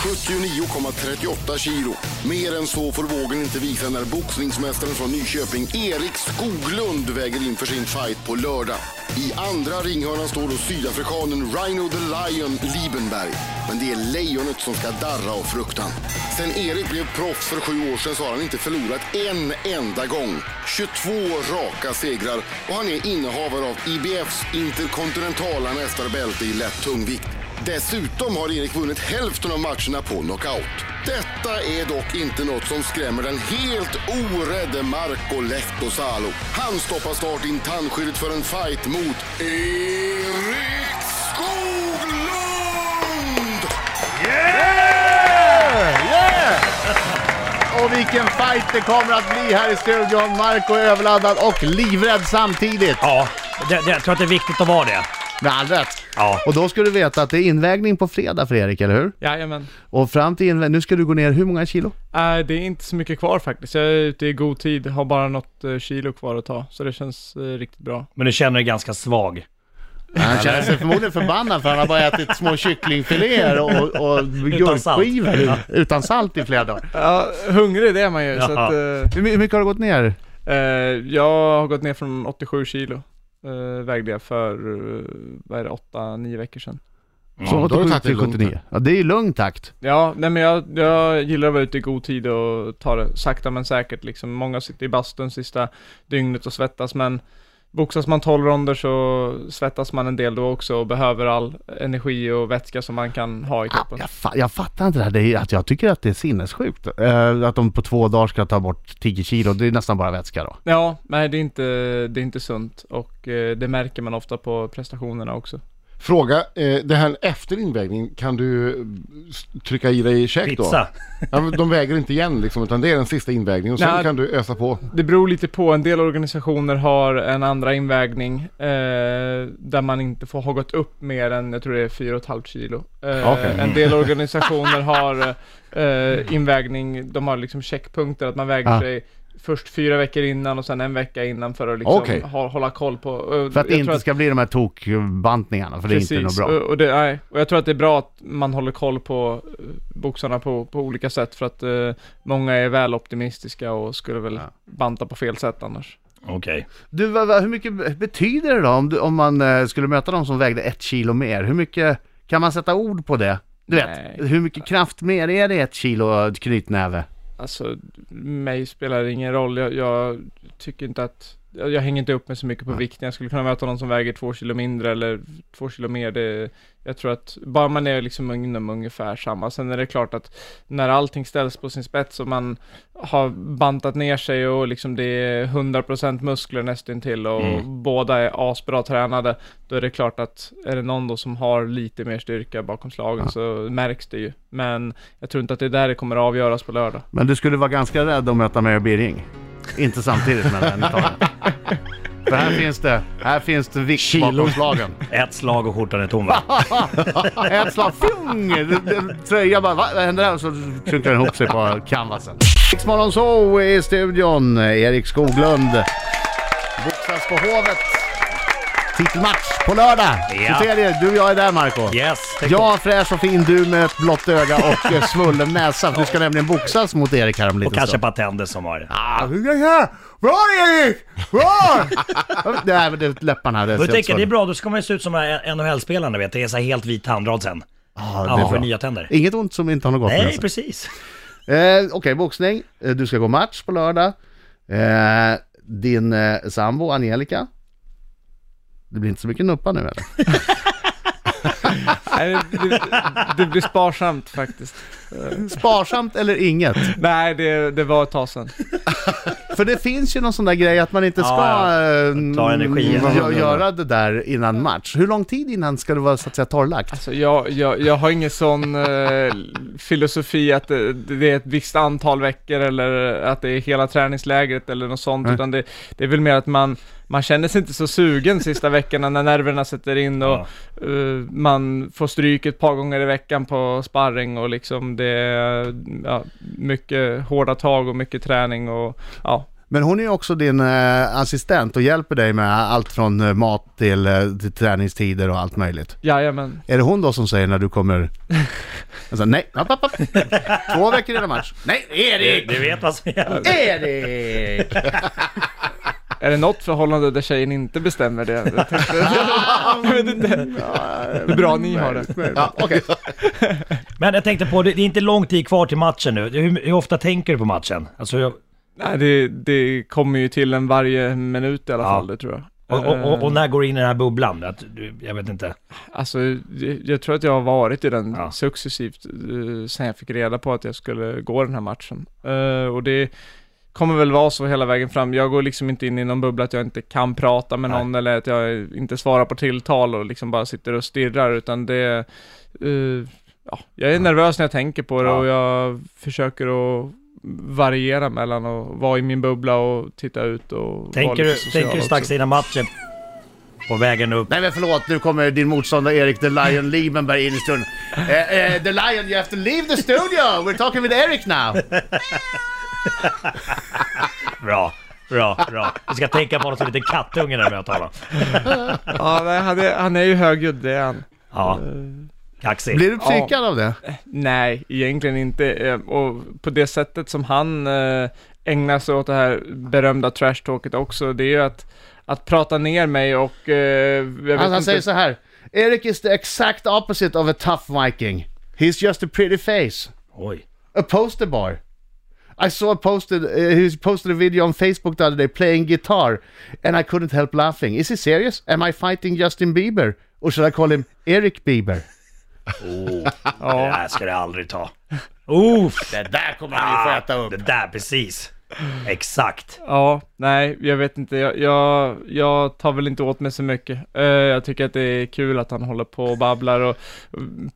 79,38 kilo. Mer än så får vågen inte visa när boxningsmästaren från Nyköping, Erik Skoglund, väger in för sin fight på lördag. I andra ringhörnan står då sydafrikanen Rhino the Lion Liebenberg. Men det är lejonet som ska darra av fruktan. Sen Erik blev proffs för sju år sedan så har han inte förlorat en enda gång. 22 raka segrar och han är innehavare av IBFs interkontinentala mästarbälte i lätt tungvikt. Dessutom har Erik vunnit hälften av matcherna på knockout. Detta är dock inte något som skrämmer den helt orädde Marco Lehtosalo. Han stoppar snart in tandskyddet för en fight mot Erik Skoglund! Och vilken fight det kommer att bli här i studion. Marco är överladdad och livrädd samtidigt. Ja, det, det, jag tror att det är viktigt att vara det. Med all rätt. Ja. Och då ska du veta att det är invägning på fredag för Erik, eller hur? Jajamän. Och fram till invägning, nu ska du gå ner hur många kilo? Äh, det är inte så mycket kvar faktiskt. Jag är ute i god tid, har bara något eh, kilo kvar att ta. Så det känns eh, riktigt bra. Men du känner dig ganska svag. Han känner sig förmodligen förbannad för han har bara ätit små kycklingfiléer och, och gurkskivor salt. utan salt i flera dagar. Ja, hungrig det är man ju. Så Jaha. att, eh, Hur my- hur mycket har du gått ner? eh, jag har gått ner från 87 kilo. Eh, vägde jag för, eh, vad är det, 8-9 veckor sedan. Så då har du 87 tagit det till lugnt 79. Ja, det är i lugn takt. Ja, nej men jag, jag gillar att vara ute i god tid och ta det sakta men säkert liksom. Många sitter i bastun sista dygnet och svettas men boxas man 12 ronder så svettas man en del då också och behöver all energi och vätska som man kan ha i kroppen. Jag, fa- jag fattar inte det här. Det är, att jag tycker att det är sinnessjukt. Eh, att de på två dagar ska ta bort 10 kilo. Det är nästan bara vätska då. Ja, nej det är inte, det är inte sunt och eh, det märker man ofta på prestationerna också. Fråga, eh, det här efter invägning, kan du trycka i dig käk då? Pizza. Ja, men de väger inte igen liksom, utan det är den sista invägningen och sen Nej. kan du ösa på. Det beror lite på, en del organisationer har en andra invägning eh, där man inte får ha gått upp mer än, jag tror det är 4,5 kilo. Eh, Okej. En del organisationer har eh, invägning, de har liksom checkpunkter att man väger Ah. sig först fyra veckor innan och sen en vecka innan för att liksom Okej. ha, hålla koll på. För att det inte ska bli de här tokbantningarna. För det är inte något bra. Och, och, det, nej, och jag tror att det är bra att man håller koll på eh, boxarna på, på olika sätt för att eh, många är väl optimistiska och skulle väl banta på fel sätt annars. Okej. Du, vad, vad, hur mycket betyder det då om, du, om man eh, skulle möta någon som vägde ett kilo mer? Hur mycket, kan man sätta ord på det? Du Nej. vet, hur mycket kraft mer är det i ett kilo knytnäve? Alltså, mig spelar det ingen roll. Jag, jag tycker inte att, jag, hänger inte upp mig så mycket på vikten. Jag skulle kunna möta någon som väger två kilo mindre eller två kilo mer. Det, jag tror att bara man är liksom inom ungefär samma. Sen är det klart att när allting ställs på sin spets och man har bantat ner sig och liksom det är 100% muskler nästintill och Mm. båda är asbra tränade. Då är det klart att är det någon då som har lite mer styrka bakom slagen så märks det ju. Men jag tror inte att det är där det kommer att avgöras på lördag. Men du skulle vara ganska rädd att möta Mary Birring. Inte samtidigt men antagligen. För här finns det, här finns det vikt Kilo. bakom slagen. Ett slag och skjortan är tom va? Ett slag, fjong! Det- det- Tröja bara, va? vad händer här? Och så klunkar den ihop sig på canvasen. Riksmorgon så i studion, Erik Skoglund. Boxas på Hovet. Titelmatch på lördag. Ja. 23, du och jag är där Marco. Yes. Jag fräsch och fin, du med ett blått öga och eh, svullen näsa. Du ska nämligen boxas mot Erik här om en Och kanske stund. Patender som har det. Ah. Bra Erik! Bra! Nej men det är läpparna. Det är tänker, det är bra, då ska man ju se ut som NHL-spelarna vet. Det är så här helt vit tandrad sen. Ja, det är för nya tänder. Inget ont som inte har något gott Nej, sig. precis. Eh, Okej, boxning. Eh, Du ska gå match på lördag. Eh, din eh, sambo Angelica. Det blir inte så mycket nuppa nu eller? Nej, det, det, det blir sparsamt faktiskt. Sparsamt eller inget? Nej, det, det var ett tag sedan. För det finns ju någon sån där grej att man inte ska Ja, eh, Ta energi. mm, gö- göra det där innan match. Hur lång tid innan ska det vara så att säga torrlagt? Alltså jag, jag, jag har ingen sån eh, filosofi att det, det är ett visst antal veckor eller att det är hela träningslägret eller något sånt, Nej. utan det, det är väl mer att man, man känner sig inte så sugen sista veckorna när nerverna sätter in och Ja. eh, man får stryk ett par gånger i veckan på sparring och liksom det är ja, mycket hårda tag och mycket träning och ja, Men hon är ju också din eh, assistent och hjälper dig med allt från eh, mat till, eh, till träningstider och allt möjligt. Jajamän. Är det hon då som säger när du kommer... Alltså, nej, app, app, app. Två veckor innan match. Nej, Du, Erik! du vet vad som gäller. Erik! Är det något förhållande där tjejen inte bestämmer det? Jag, tänkte, jag vet inte hur bra ni har det. Ja, okej. Men jag tänkte på, det det är inte lång tid kvar till matchen nu. Hur, hur ofta tänker du på matchen? Alltså, jag- Nej, det, det kommer ju till en varje minut i alla Ja. fall, det tror jag. och, och, och, och Eh, när går du in i den här bubblan? Att du, jag vet inte. Alltså, jag, jag tror att jag har varit i den Ja. successivt uh, sen jag fick reda på att jag skulle gå den här matchen. Eh, och det kommer väl vara så hela vägen fram. Jag går liksom inte in i någon bubbla att jag inte kan prata med Nej. någon eller att jag inte svarar på tilltal och liksom bara sitter och stirrar, utan det eh, ja, jag är nervös när jag tänker på det Ja. och jag försöker att variera mellan att vara i min bubbla och titta ut och vara Tänker lite du, tänker du strax innan matchen? På vägen upp? Nej men förlåt, nu kommer din motståndare Erik the Lion Liebenberg in i stunden. Eh, eh, the Lion, you have to leave the studio! We're talking with Eric now! Bra, bra, bra. Du ska tänka på honom som en liten kattunge när du möter honom. Ja, nej, han, är, han är ju högljudd, det är han. Ja, kaxig. Blir du psykad av det? Nej, egentligen inte. Eh, Och på det sättet som han eh, ägnar sig åt det här berömda trash-talket också, det är ju att, att prata ner mig och... eh, jag vet Han, han inte, säger så här. Eric is the exact opposite of a tough viking. He's just a pretty face. Oj. A poster boy. I saw a posted, uh, he posted a video on Facebook the other day playing guitar and I couldn't help laughing. Is he serious? Am I fighting Justin Bieber? Or should I call him Eric Bieber? Oh, Det där ska du aldrig ta. Uff! Det där kommer han ju få äta upp. Det där, precis. Exakt. Ja, nej, jag vet inte. Jag, jag, jag tar väl inte åt mig så mycket. Eh, jag tycker att det är kul att han håller på och babblar och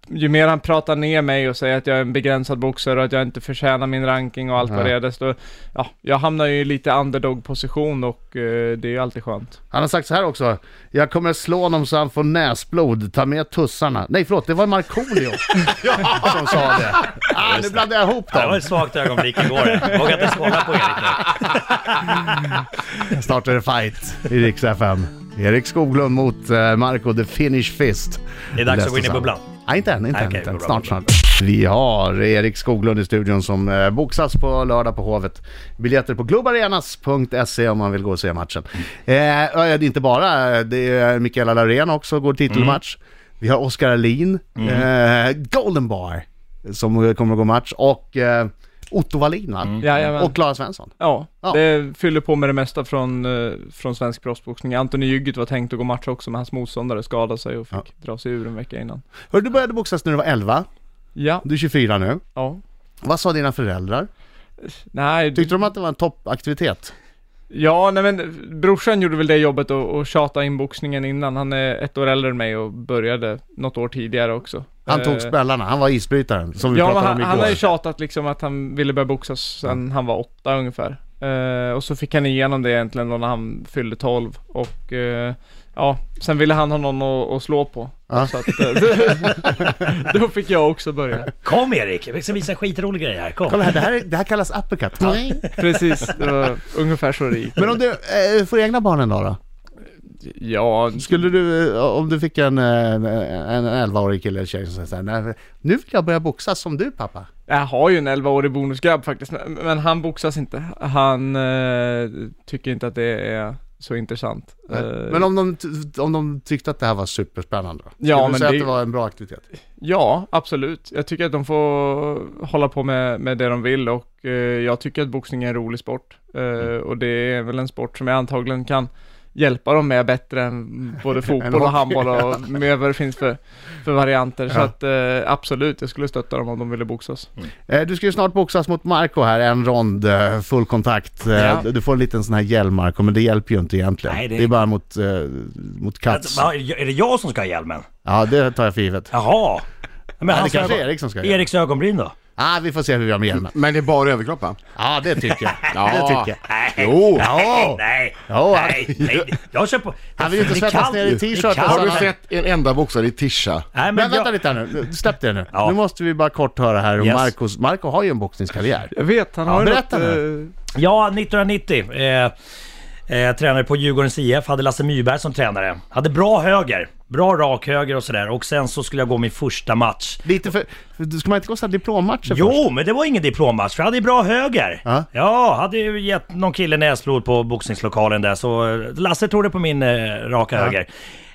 ju mer han pratar ner mig och säger att jag är en begränsad boxare och att jag inte förtjänar min ranking och allt vad det är, desto, ja, jag hamnar ju i lite underdog-position och eh, det är ju alltid skönt. Han har sagt så här också. Jag kommer slå honom så han får näsblod. Ta med tussarna. Nej förlåt, det var Markoolio som sa det. Ah, nu blandade jag ihop Det var dem. ett svagt ögonblick igår. Jag vågar inte kolla på Erik nu. Snart är det fight i Rix FM. Erik Skoglund mot uh, Marco the Finnish Fist. Det är dags att gå in i bubblan. Nej, inte än, inte än. okej, inte än. bra, Snart, bra, snart. Vi har Erik Skoglund i studion som eh, boxas på lördag på Hovet. Biljetter på globarenas.se om man vill gå och se matchen. Eh, ja, det är inte bara, det är Mikaela Laurén också, går titelmatch. Vi har Oskar Alin, eh, Golden Bar, som kommer att gå match och eh, Otto Wallin va? Jajamän. Och Klara Svensson. Ja, Ja. det fyller på med det mesta från, eh, från svensk proffsboxning. Antoni Jygget var tänkt att gå match också, men hans motståndare skadade sig och fick dra sig ur en vecka innan. Hör, du började boxas när du var 11, Ja, du är 24 nu. ja. Vad sa dina föräldrar? Nej, Tyckte de att det var en toppaktivitet? ja, nej men brorsan gjorde väl det jobbet och, och tjata in boxningen innan. Han är ett år äldre än mig och började något år tidigare också. Han Eh, tog smällarna, han var isbrytaren som vi Ja, pratade han, om han igår. har ju tjatat liksom att han ville börja boxas sen han var åtta ungefär. Eh, och så fick han igenom det egentligen då när han fyllde 12 och eh, ja, sen ville han ha någon att, att slå på. Ja. Så att, eh, då fick jag också börja. Kom Erik, jag ska visa en skitrolig grej här. Kom. Kolla här, det här, det här kallas uppercut. Precis, det var ungefär så det gick. Men om du eh, får egna barn en dag då? Ja, Skulle du, eh, om du fick en, eh, en 11-årig kille eller tjej som säger så här, "Nej, nu vill jag börja boxas som du pappa. jag har ju en 11-årig bonusgrabb faktiskt, men, han boxas inte. Han eh, tycker inte att det är så intressant. Eh, Men om de, om de tyckte att det här var superspännande då? Ja, Skulle du men säga det- att det var en bra aktivitet? Ja, absolut. Jag tycker att de får hålla på med, med det de vill och eh, jag tycker att boxning är en rolig sport. Eh, Mm. och det är väl en sport som jag antagligen kan hjälpa dem med bättre än både fotboll och handboll och med vad det finns för, för varianter. Så Ja. att eh, absolut, jag skulle stötta dem om de ville boxas. Eh, Du ska ju snart boxas mot Marco här, en rond, eh, full kontakt. Eh, Ja. Du får en liten sån här hjälm Marco, men det hjälper ju inte egentligen. Nej, det- det... är bara mot, eh, mot Katz. Är det jag som ska ha hjälmen? Ja, det tar jag för givet. Jaha. Men Ja, hans det kanske är Erik som ska göra. Eriks ögonbryn då? Ah, vi får se hur vi gör med hjälmen. Men det är bara överkropp va? Ja, det tycker jag. Ja. Det tycker jag. Nej, Jo. nej, nej, Ja. nej, nej. Jag kör på... Han vill ju inte Det är svettas kallt. ner i Det är t-shirten. kallt. Har du Nej. sett en enda boxare i tisha? Nej, Men, men vänta jag, lite här nu, släpp det nu. Ja. Nu måste vi bara kort höra här om Yes. Marcos. Marco har ju en boxningskarriär. Jag vet, han Ja, har ju berätta något... nu. eh, ja, 1990. Eh, eh, tränare på Djurgårdens IF, hade Lasse Myrberg som tränare. Hade bra höger, bra rak höger och sådär. Och sen så skulle jag gå min första match. Lite för... ska man inte gå så här diplommatcher först? Jo, men det var ingen diplommatch, för jag hade ju bra höger. Ja. Ja, hade ju gett någon kille näsblod på boxningslokalen där, så Lasse trodde på min eh, raka höger.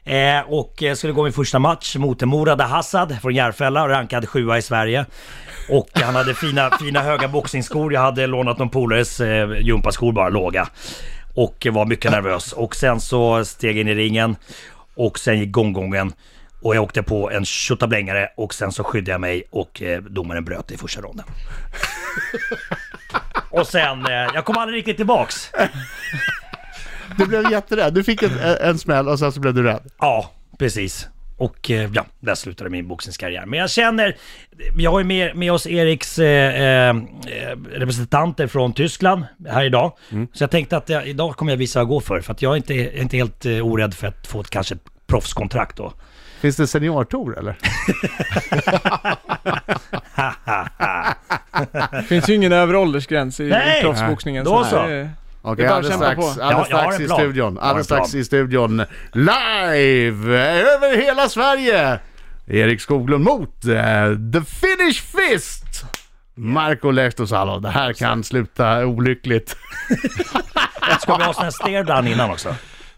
Eh, och eh, skulle gå min första match mot Morad Hassad från Järfälla, rankad sjua i Sverige. Och han hade fina, fina höga boxningsskor. Jag hade lånat någon polares eh, gympaskor bara, låga. Och var mycket nervös. Och sen så steg jag in i ringen. Och sen gick gonggongen. Och jag åkte på en tjottablängare och sen så skyddade jag mig och eh, domaren bröt i första ronden. och sen, eh, jag kom aldrig riktigt tillbaks. Du blev jätterädd. Du fick en, en smäll och sen så blev du rädd. Ja, precis. Och eh, ja, där slutade min boxningskarriär. Men jag känner, vi har ju med, med oss Eriks eh, eh, representanter från Tyskland här idag. Så jag tänkte att jag, idag kommer jag visa vad jag går för. För att jag är inte, är inte helt eh, orädd för att få ett kanske ett proffskontrakt då. Finns det seniortour eller? Det finns ju ingen övre åldersgräns i, Nej. i proffsboxningen. Då det så. Okej, bara alldeles strax, alldeles strax i studion. Alldeles strax i studion. Live! Över hela Sverige! Erik Skoglund mot eh, The Finnish Fist! Marco Lehtosalo. Det här kan sluta olyckligt. Ska vi ha sån här stare innan också?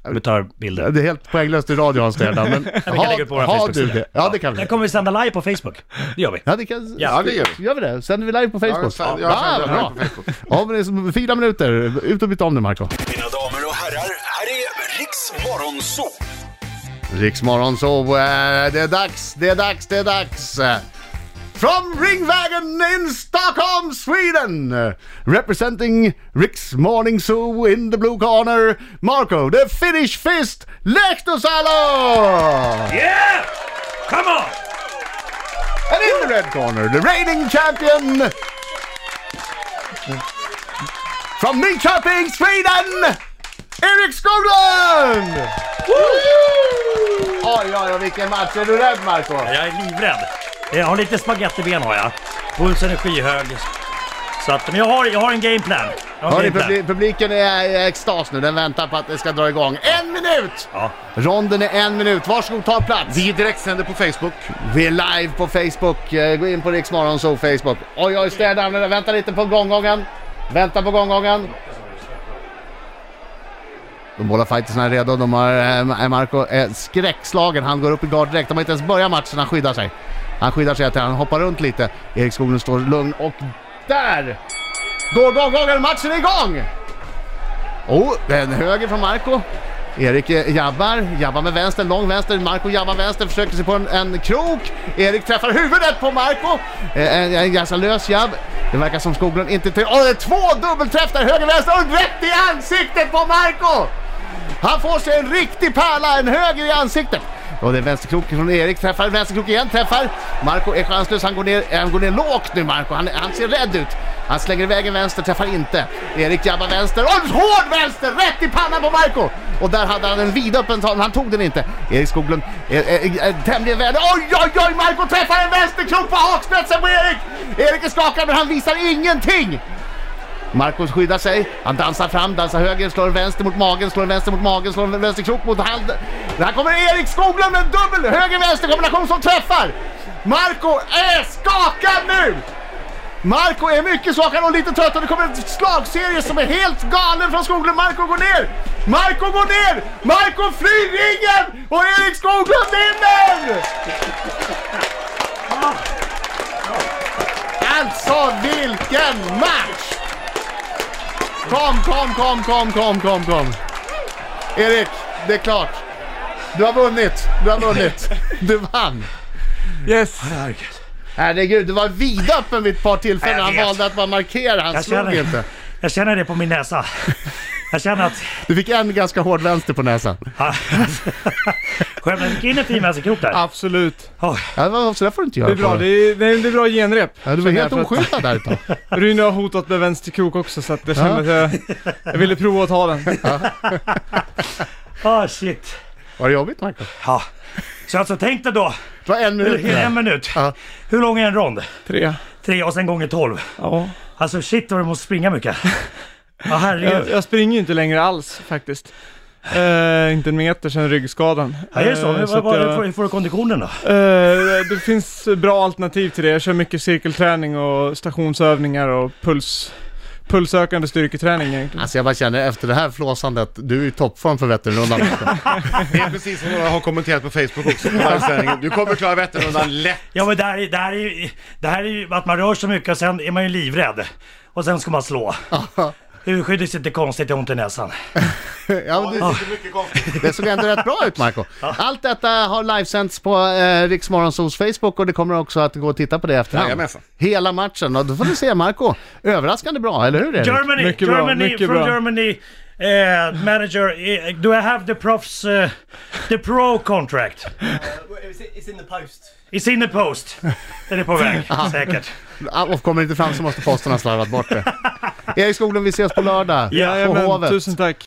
Vi tar bilder. Det är helt poänglöst i radio hans redan, men ut på vår har, du Facebook-sida. det? Ja, det kan vi. Den kommer vi sända live på Facebook. Det gör vi. Ja, det kan... Ja, det gör vi. Gör vi det? Sänder vi live på Facebook? Ja, jag sänder bra. live på Facebook. Ja, men det är som fyra minuter. Ut och byta om nu, Marco. Mina damer och herrar, här är Riks Morgonzoo! Riksmorgon så eh, det är dags, det är dags, det är dags. From Ringvägen in Stockholm, Sweden. Representing Riks Morning Zoo in the blue corner, Marco, the Finnish Fist, Lehtosalo! Yeah! Come on! And in the red corner, the reigning champion from Nyköping, Sweden, Erik Skoglund! Oj, oj, oj, vilken match. Är du rädd, Marco? Jag är livrädd. Jag har lite spagettiben har jag. Pulsen är skyhög. Så att, men jag har, jag har en gameplan. Hörni, publi- publiken är i extas nu. Den väntar på att det ska dra igång. En minut! Ja. Ronden är en minut. Varsågod, ta plats. Vi direktsänder på Facebook. Vi är live på Facebook. Eh, Gå in på Riksmorgon så Facebook. Oj, oj, städarna. Vänta lite på gonggongen. Vänta på gonggongen. De båda fightersna är redo. De har, eh, Marco är skräckslagen. Han går upp i gard direkt. De har inte ens börjat matchen. Han skyddar sig. Han skyddar sig. att Han hoppar runt lite. Erik Skoglund står lugn och där går gonggongen. Matchen är igång! Oh, en höger från Marco. Erik eh, jabbar, jabbar med vänster, lång vänster. Marco jabbar vänster, försöker sig på en, en krok. Erik träffar huvudet på Marco. Eh, en, en ganska lös jabb. Det verkar som Skoglund inte... Åh, oh, det är två dubbelträff där, höger, vänster och rätt i ansiktet på Marco! Han får sig en riktig pärla, en höger i ansiktet. Och det är vänsterkrok från Erik, träffar vänsterkrok igen, träffar. Marco är chanslös, han går ner, han går ner lågt nu Marco, han, han ser rädd ut. Han slänger iväg en vänster, träffar inte. Erik jabbar vänster, och en hård vänster, rätt i pannan på Marco! Och där hade han en vidöppen sån, han tog den inte. Erik Skoglund är, är, är tämligen väl, oj oj oj, Marco träffar en vänsterkrok på hakspetsen på Erik! Erik är skakad men han visar ingenting! Marcus skyddar sig, han dansar fram, dansar höger, slår vänster mot magen, slår vänster mot magen, slår vänster krok mot hand. Där kommer Erik Skoglund med en dubbel höger-vänster kombination som träffar! Marco är skakad nu! Marco är mycket skakad och lite trött och det kommer en slagserie som är helt galen från Skoglund. Marco går ner! Marco går ner! Marco flyr ringen! Och Erik Skoglund vinner! Alltså vilken match! Kom, kom, kom, kom, kom, kom, kom. Erik, det är klart. Du har vunnit. Du har vunnit. Du vann. Yes! Herregud, du var vidöppen vid ett par tillfällen. Han valde att bara markera. Han Jag slog känner, inte. jag känner det på min näsa. Jag känner att... Du fick en ganska hård vänster på näsan. Skämt, jag fick in en fin vänsterkrok där. Absolut. Oj. Ja, så där får du inte göra. Det är bra, det är, är, det är bra genrep. Ja, du var helt oskyddad där ett tag. Rune har hotat med vänsterkrok också så att jag kände att jag, jag ville prova att ta den. Ah shit. Var det jobbigt Michael? Ja. Så alltså tänk dig då, Det var en minut hur- en minut. Ja. Hur lång är en rond? Tre. Tre och sen gånger tolv. Ja. Alltså shit vad du måste springa mycket. Ja Jag, herregud. jag springer ju inte längre alls faktiskt. Eh, inte en meter sedan ryggskadan. Ja, är det så? Eh, Hur, så vad, jag- hur, hur får du konditionen då? Eh, det finns bra alternativ till det. Jag kör mycket cirkelträning och stationsövningar och puls, pulsökande styrketräning egentligen. Alltså jag bara känner efter det här flåsandet, du är i toppform för Vätternrundan. det är precis som jag har kommenterat på Facebook också på livesändningen. Du kommer klara Vätternrundan lätt. Ja men det här, är- det här är ju, det här är ju att man rör så mycket och sen är man ju livrädd. Och sen ska man slå. Urskyddet sitter konstigt, jag har ont i näsan. Ja, men det, det såg ändå rätt bra ut Marco. Allt detta har livesänds på eh, Riksmorgonsols Facebook och det kommer också att gå att titta på det efterhand. Jajamensan. Hela matchen och då får du se Marco. Överraskande bra, eller hur Erik? Germany, Mycket bra, Germany, mycket from bra. Germany. eh, manager, eh, do I have the profs, eh, the pro contract? It's in the post. It's in the post. Den är på väg, säkert. Ah, Och kommer inte fram så måste posten ha slarvat bort det. Erik Skoglund, vi ses på lördag. på Jajamän, Hovet. tusen tack.